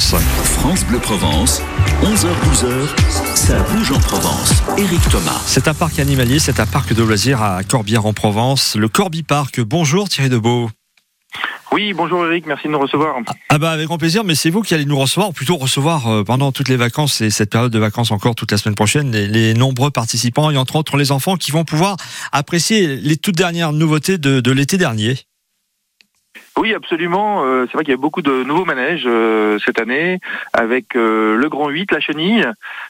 Provence. France Bleu Provence, 11h-12h, ça bouge en Provence. Éric Thomas. C'est un parc animalier, c'est un parc de loisirs à Corbière en Provence, le Corbi Park. Bonjour Thierry Debeau. Oui, bonjour Eric, merci de nous recevoir. Ah bah avec grand plaisir, mais c'est vous qui allez nous recevoir, ou plutôt recevoir euh, pendant toutes les vacances et cette période de vacances encore toute la semaine prochaine, les, les nombreux participants et entre autres les enfants qui vont pouvoir apprécier les toutes dernières nouveautés de, de l'été dernier. Oui, absolument. Euh, c'est vrai qu'il y a beaucoup de nouveaux manèges euh, cette année, avec euh, le Grand 8, la chenille,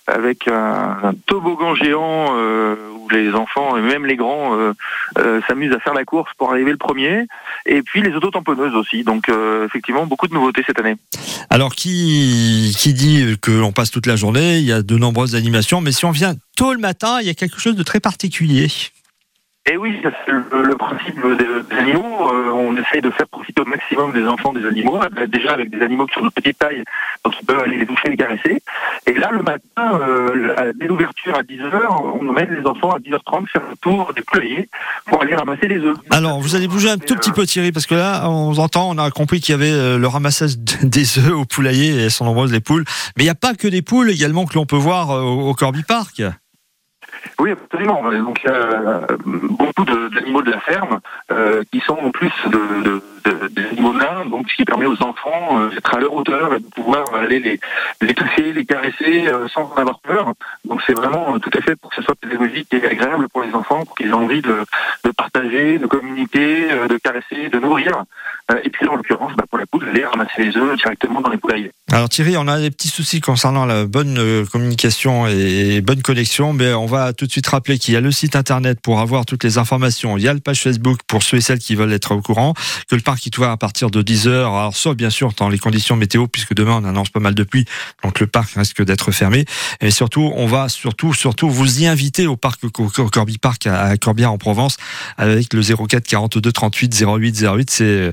avec un, toboggan géant où les enfants et même les grands s'amusent à faire la course pour arriver le premier, et puis les autotamponneuses aussi. Donc effectivement, beaucoup de nouveautés cette année. Alors qui, qui dit que l'on passe toute la journée, il y a de nombreuses animations, mais si on vient tôt le matin, il y a quelque chose de très particulier. Et oui, c'est le, le principe des, animaux. Euh, on essaye de faire profiter au maximum des enfants des animaux, euh, déjà avec des animaux qui sont de petite taille, donc ils peuvent aller les toucher, les caresser. Et là, le matin, euh, dès l'ouverture à 10h, on emmène les enfants à 10h30 faire le tour des poulaillers pour aller ramasser les œufs. Alors, vous allez bouger un tout petit peu, Thierry, parce que là, on entend, on a compris qu'il y avait euh, le ramassage des œufs au poulailler, et elles sont nombreuses les poules. Mais il n'y a pas que des poules également que l'on peut voir euh, au Corby Park. Oui, absolument. Donc il y a euh, beaucoup d'animaux de la ferme euh, qui sont en plus de, de- de- des animaux nains, donc ce qui permet aux enfants euh, d'être à leur hauteur et de pouvoir aller les, les toucher, les caresser euh, sans en avoir peur. Donc c'est vraiment euh, tout à fait pour que ce soit pédagogique et agréable pour les enfants, pour qu'ils aient envie de, de partager, de communiquer, euh, de caresser, de nourrir. Euh, et puis en l'occurrence, bah, pour la poule, d'aller ramasser les œufs directement dans les poulaillers. Alors Thierry, on a des petits soucis concernant la bonne euh, communication et bonne connexion, mais on va tout de suite rappeler qu'il y a le site internet pour avoir toutes les informations, il y a le page Facebook pour ceux et celles qui veulent être au courant, que le parc est ouvert à partir de 10h, alors sauf bien sûr dans les conditions météo, puisque demain on annonce pas mal de pluie, donc le parc risque d'être fermé, et surtout on va surtout surtout vous y inviter au parc Corby Park à Corbière en Provence avec le 04 42 38 08 08, c'est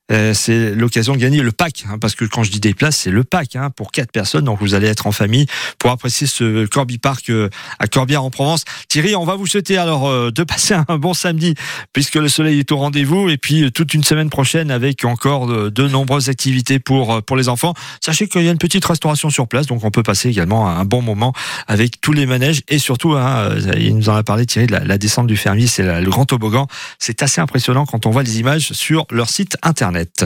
euh, c'est l'occasion de gagner le pack, hein, parce que quand je dis des places, c'est le pack hein, pour quatre personnes. Donc vous allez être en famille pour apprécier ce Corby Park euh, à Corbière en Provence. Thierry, on va vous souhaiter alors euh, de passer un bon samedi, puisque le soleil est au rendez-vous, et puis toute une semaine prochaine avec encore de, nombreuses activités pour pour les enfants. Sachez qu'il y a une petite restauration sur place, donc on peut passer également un bon moment avec tous les manèges et surtout, hein, il nous en a parlé Thierry, de la, la descente du fermier, c'est le grand toboggan. C'est assez impressionnant quand on voit les images sur leur site internet arête.